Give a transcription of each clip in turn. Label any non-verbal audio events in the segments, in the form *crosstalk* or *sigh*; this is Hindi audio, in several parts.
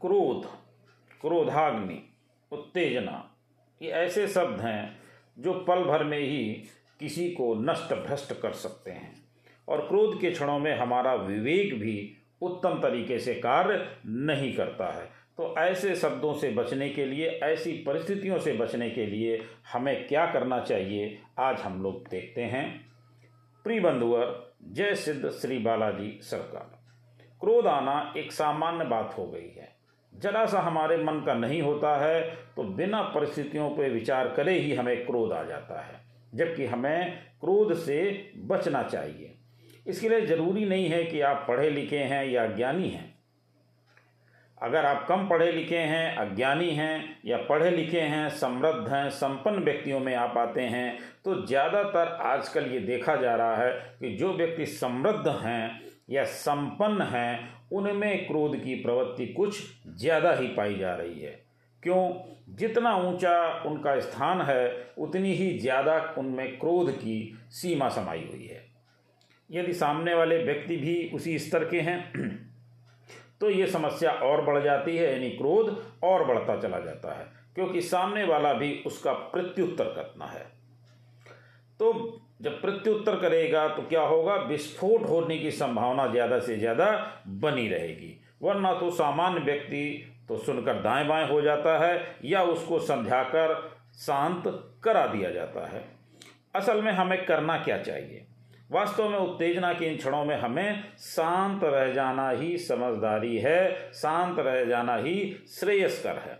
क्रोध, क्रोधाग्नि, उत्तेजना, ये ऐसे शब्द हैं जो पल भर में ही किसी को नष्ट भ्रष्ट कर सकते हैं। और क्रोध के क्षणों में हमारा विवेक भी उत्तम तरीके से कार्य नहीं करता है। तो ऐसे शब्दों से बचने के लिए, ऐसी परिस्थितियों से बचने के लिए हमें क्या करना चाहिए, आज हम लोग देखते हैं। प्रिय बंधुअर जय सिद्ध श्री बालाजी सरकार। क्रोध आना एक सामान्य बात हो गई है। जरा सा हमारे मन का नहीं होता है तो बिना परिस्थितियों पर विचार करे ही हमें क्रोध आ जाता है, जबकि हमें क्रोध से बचना चाहिए। इसके लिए ज़रूरी नहीं है कि आप पढ़े लिखे हैं या ज्ञानी हैं। अगर आप कम पढ़े लिखे हैं, अज्ञानी हैं, या पढ़े लिखे हैं, समृद्ध हैं, संपन्न व्यक्तियों में आप आते हैं तो ज़्यादातर आजकल ये देखा जा रहा है कि जो व्यक्ति समृद्ध हैं या संपन्न हैं, उनमें क्रोध की प्रवृत्ति कुछ ज़्यादा ही पाई जा रही है। क्यों? जितना ऊँचा उनका स्थान है, उतनी ही ज़्यादा उनमें क्रोध की सीमा समाई हुई है। यदि सामने वाले व्यक्ति भी उसी स्तर के हैं तो ये समस्या और बढ़ जाती है, यानी क्रोध और बढ़ता चला जाता है, क्योंकि सामने वाला भी उसका प्रत्युत्तर करना है। तो जब प्रत्युत्तर करेगा तो क्या होगा? विस्फोट होने की संभावना ज़्यादा से ज़्यादा बनी रहेगी। वरना तो सामान्य व्यक्ति तो सुनकर दाएँ बाएँ हो जाता है या उसको समझाकर शांत करा दिया जाता है। असल में हमें करना क्या चाहिए? वास्तव में उत्तेजना के इन क्षणों में हमें शांत रह जाना ही समझदारी है, शांत रह जाना ही श्रेयस्कर है,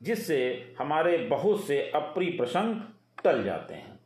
जिससे हमारे बहुत से अप्रिय प्रसंग टल जाते हैं।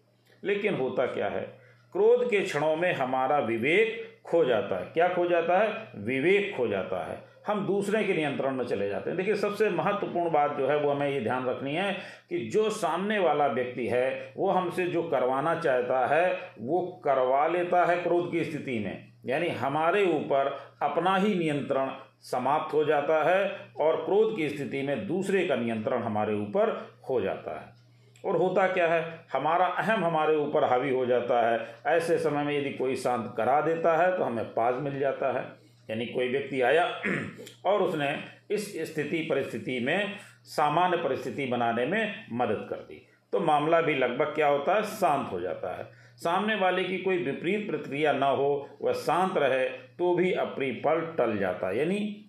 लेकिन होता क्या है? क्रोध के क्षणों में हमारा विवेक खो जाता है। क्या खो जाता है? विवेक खो जाता है। हम दूसरे के नियंत्रण में चले जाते हैं। देखिए, सबसे महत्वपूर्ण बात जो है, वो हमें ये ध्यान रखनी है कि जो सामने वाला व्यक्ति है, वो हमसे जो करवाना चाहता है, वो करवा लेता है क्रोध की स्थिति में। यानी हमारे ऊपर अपना ही नियंत्रण समाप्त हो जाता है और क्रोध की स्थिति में दूसरे का नियंत्रण हमारे ऊपर हो जाता है। और होता क्या है? हमारा अहम हमारे ऊपर हावी हो जाता है। ऐसे समय में यदि कोई शांत करा देता है तो हमें पाज मिल जाता है। यानी कोई व्यक्ति आया *clears throat* और उसने इस स्थिति, परिस्थिति में, सामान्य परिस्थिति बनाने में मदद कर दी। तो मामला भी लगभग क्या होता है? शांत हो जाता है। सामने वाले की कोई विपरीत प्रतिक्रिया न हो, वह शांत रहे तो भी अप्रिय पल टल जाता है। यानी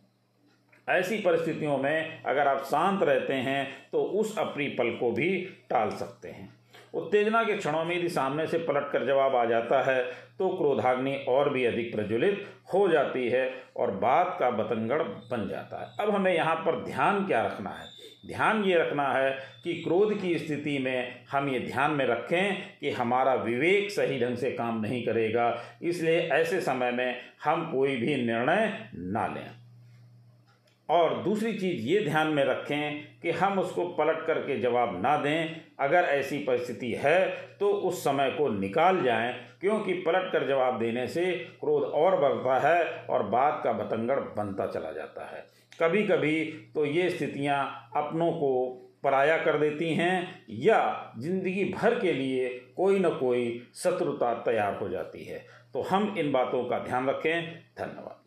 ऐसी परिस्थितियों में अगर आप शांत रहते हैं तो उस अप्रिय पल को भी टाल सकते हैं। उत्तेजना के क्षणों में यदि सामने से पलट कर जवाब आ जाता है तो क्रोधाग्नि और भी अधिक प्रज्वलित हो जाती है और बात का बतंगड़ बन जाता है। अब हमें यहाँ पर ध्यान क्या रखना है? ध्यान ये रखना है कि क्रोध की स्थिति में हम ये ध्यान में रखें कि हमारा विवेक सही ढंग से काम नहीं करेगा, इसलिए ऐसे समय में हम कोई भी निर्णय ना लें। और दूसरी चीज़ ये ध्यान में रखें कि हम उसको पलट करके जवाब ना दें। अगर ऐसी परिस्थिति है तो उस समय को निकाल जाएँ, क्योंकि पलट कर जवाब देने से क्रोध और बढ़ता है और बात का बतंगड़ बनता चला जाता है। कभी कभी तो ये स्थितियाँ अपनों को पराया कर देती हैं, या ज़िंदगी भर के लिए कोई न कोई शत्रुता तैयार हो जाती है। तो हम इन बातों का ध्यान रखें। धन्यवाद।